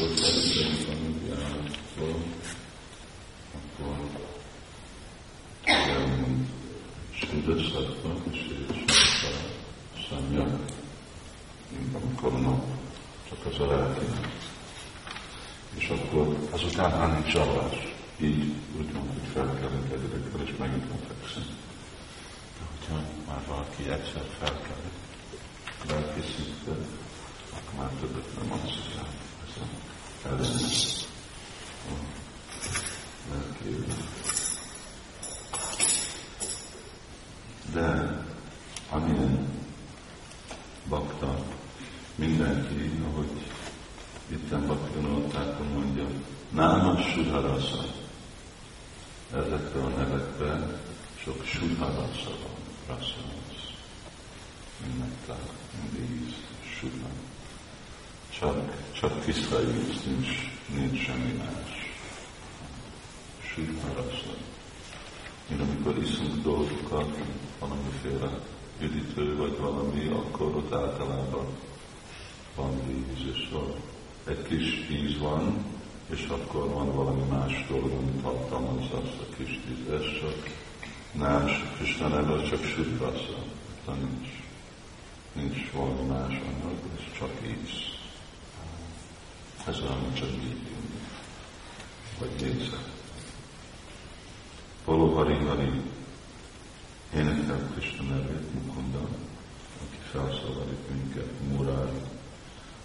Anyagi állattól, akkor elmond Sridasatva és Szanya, mint amikor nap csak az a lelkinek. És akkor azután már nincs csalás így úgy van, hogy felkelek egyedekkel, és megint fekszem. De hogyha már valaki egyszer felkel, lelki szinten, akkor már többet nem adsz el. Ez a ellenes a lelki De amilyen bakta, mindenki, ahogy itten Bhaktivinoda mondja, Náma Sudharasa, ezekre a nevekbe sok sudharasa van, rasa az, mint víz, sudha. Csak, csak tiszta víz, nincs, nincs semmi más. Sudharasa. Én amikor dolgokat, valamiféle üdítő vagy valami, akkor ott általában van víz, és egy kis víz van, és akkor van valami más dolog, amit tartalmaz azt a kis tízes, csak nem, Krishna neve csak sütrasza, nincs, nincs valami más anyag, ez csak íz. Ez olyan csak így vagy nézze. Való Hari Hari, énekel Krishna nevét, Mukunda, aki felszabadít minket, Murár,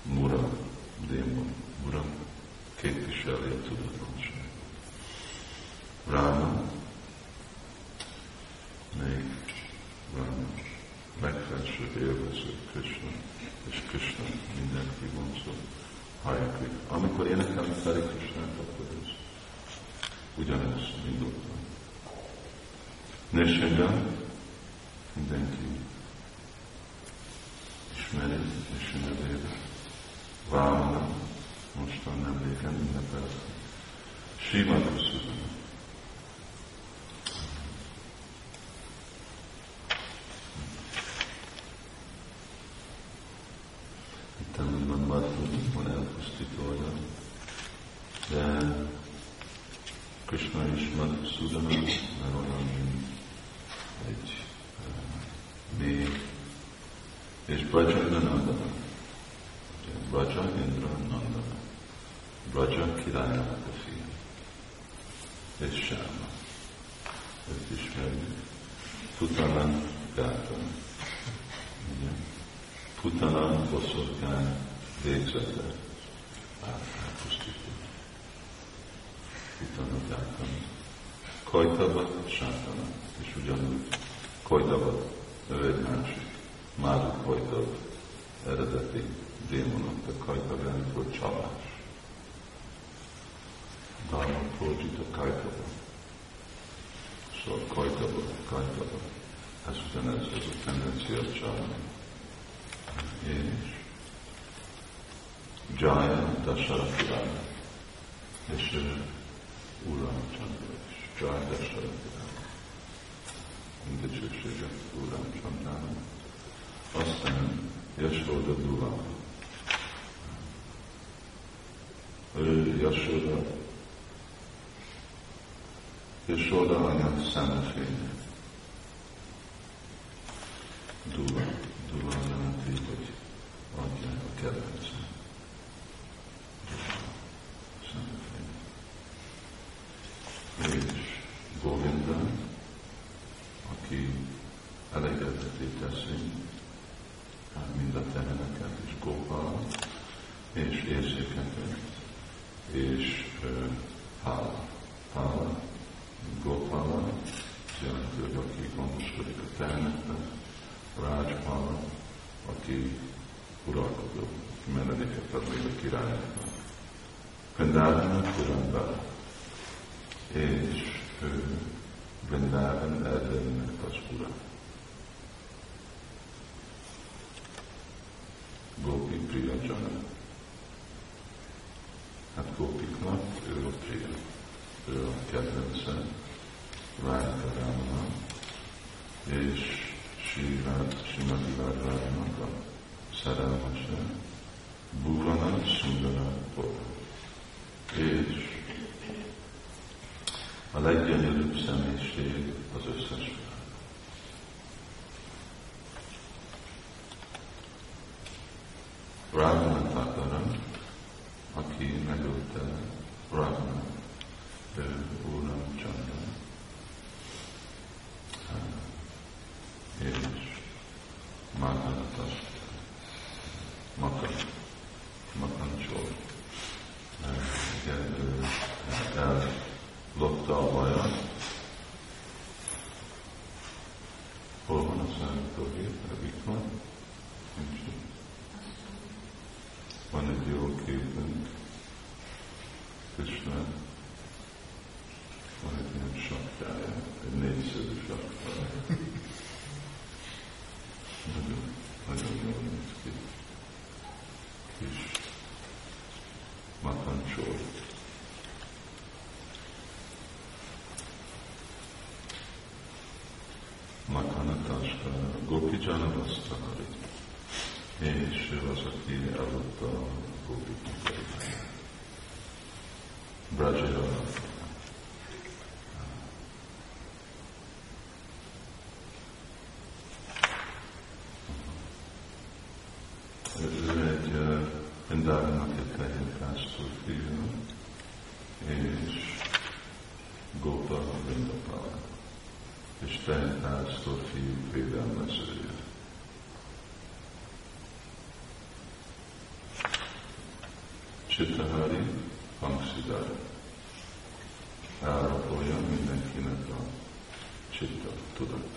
Mura, démon, Mura, képviseli a tudatlanság. Ráma, még Ráma, legfelsőbb élvező Krishna, és Krishna mindenki vonzó. Hajakri. Amikor énekelni felé Krishnát, akkor ez ugyanez indultam. Nishinga, mindenki ismeri Krishna nevét. Vámana, mostan nem régen ünnepelt. Sima Kusudana. Itt van Madhu, van elpusztítója, de Krishna is Madhusudana, mert olyan, mint egy uh, mély, és Brajananandana. Braja Indra Nandana. Braja királyának a fia. És Sáma. Őt ismerjük. Putana Gátana. Putana boszorkány végzete. Elpusztító. Putana Gátana. Kajtavat Sátana. És ugyanúgy Kajtavat, ő egy másik. Máru Kajtav eredeti démonok, a kajtagán volt csalás. Dharma Projita Kajtava. Szóval Kajtava, Kajtava. Ez ugyanez, ez a tendencia csalni. És Jaya Dasarathirana. És Uram Chandra is. Jaya Dasarathirana. Dicsőséget Uram Chandrának aztán Jasoda Dula. Ő Jasoda, Jasoda anya szemefénye. Dula. Vrindávana különben. És ő Vrindávan Erdőnek az ura. Gopi Priya Jana. Hát Gopiknak ő a Priya. Ő a kedvence Rájta Rámana és Sivát Simati Várvájának a szerelmese Bhuvana Sundara Pora és a leggyönyörűbb személyiség az összes. Джана Вастахари, и Шивасакти Аватта Гопи Браджа Csitahari hangszidár. Elrabolja mindenkinek a csitta tudat.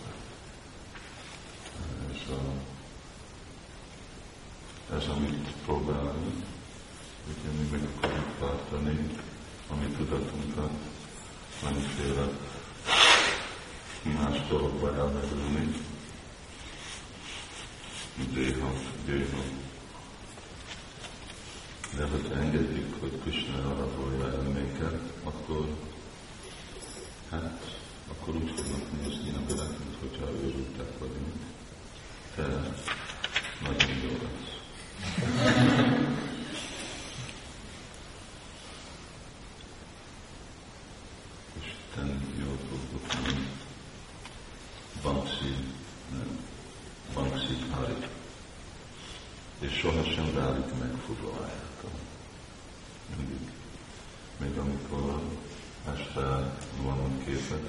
van ott képek,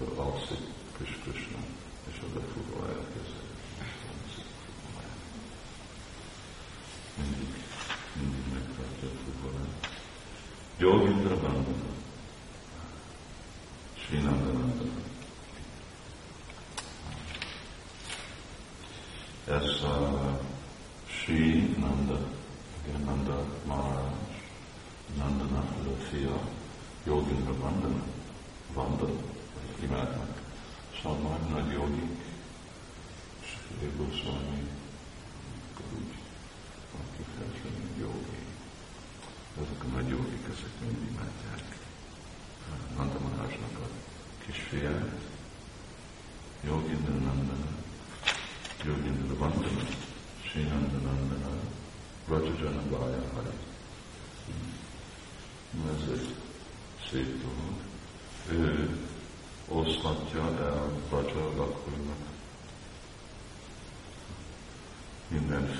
és alszik, és Krishna, és az a fogva elkezdődik.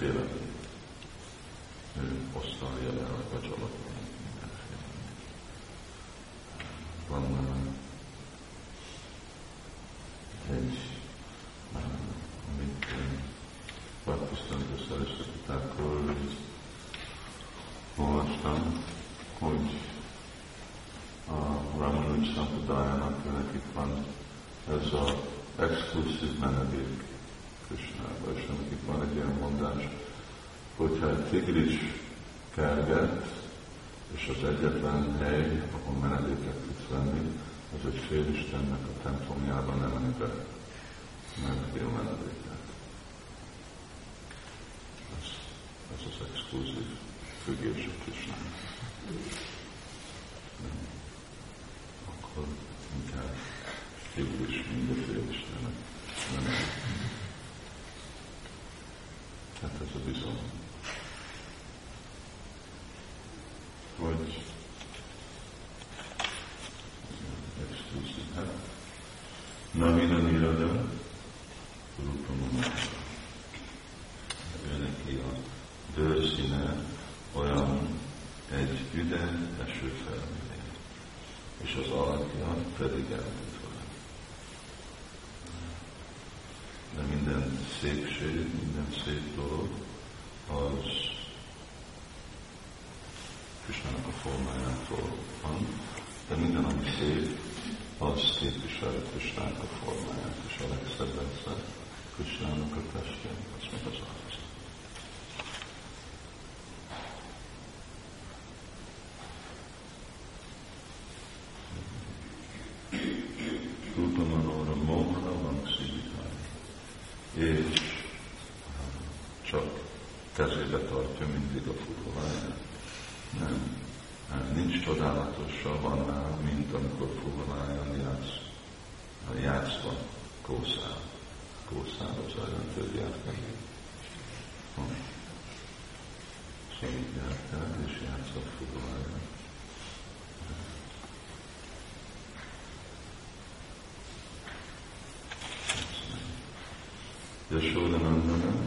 Mindenféle osztal jelenleg a családban. Van egy, amit Baptisztánta Szereszetetákról olvastam, hogy a Ramanuj Sampradájának nekik van ez az exkluzív menedék Krishnába, és nekik van egy ilyen mondás, hogyha egy tigris kerget, és az egyetlen hely, ahol menedéket tudsz venni, az egy félistennek a templomjában nem menj be, nem fél menedéket. Ez, ez az exkluzív függés a Krisnának. Akkor inkább tigris, mint a félistenek. Nem. Hát ez a bizalom. hogy Navina Nirada Rupamana. Ő neki a dőrszíne olyan egy üde eső felméré, és az alakja pedig elmondva. De minden szépség, minden szép dolog, az Krisnának a formájától van, de minden, ami szép, az képviseli Krisnának a formáját, és a legszebb egyszer Krisnának a testje, az meg az arc. Rupamanóra Mohana van és csak kezébe tartja mindig a fuvoláját. Nem. nem. Nincs csodálatosabb annál, mint amikor fuvolájon játsz. A játszva kószál. Kószál az olyan tudják meg. Szorítják el, és játszott fuvolájon. Yashodanandana,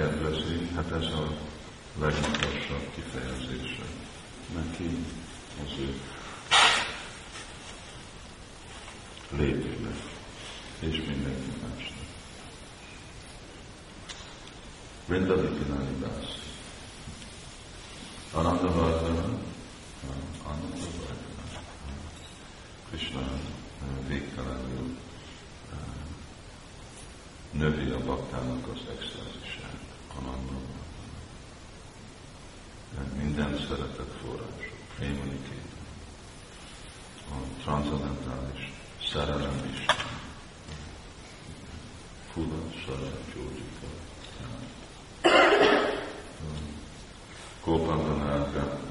kedvezi, hát ez a legmagasabb kifejezése neki az ő létének, és mindenki másnak. Vrindavikinani Dasi. Ananda Vardhana, Ananda Vardhana. Krishna végtelenül növi a baktának az extázisát, Ananda Minden szeretet forrás, Prémani a transzendentális szerelem is, Fula, Sara, Gyógyika, Gopandanága, Gopandanágana,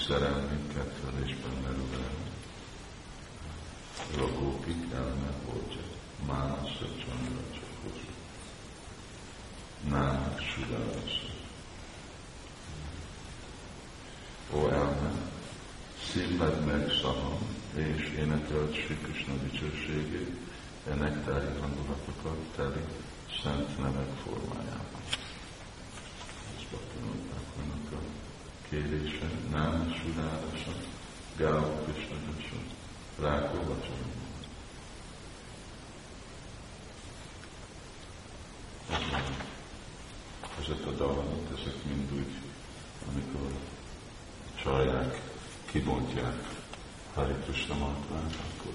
Mindig szerelmi kettelésben merül el. Ő a gópik elme voltja, Mánasza Chandra Csakosa. Nának Sudárasza. szívlek meg Saham, és énekelt Sri Krishna dicsőségét, e nektári hangulatokat teli szent nevek formájában. Ez Bhaktivinoda a kérése, nem sudárosa, Gál Krishna Rákó Vacsaram. ezek a dalok, ezek mind úgy, amikor csalják, kibontják Hari Krishna mantrát, akkor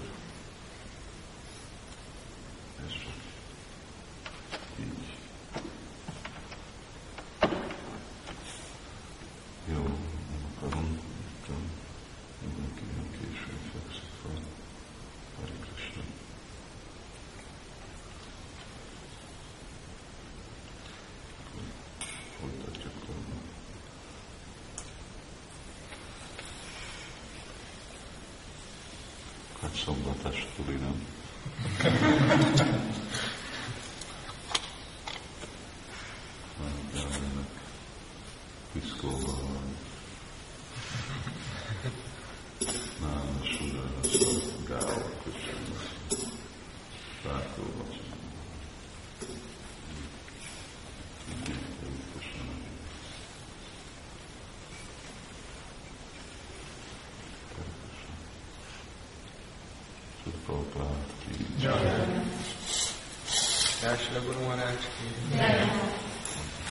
Actually, I wouldn't want to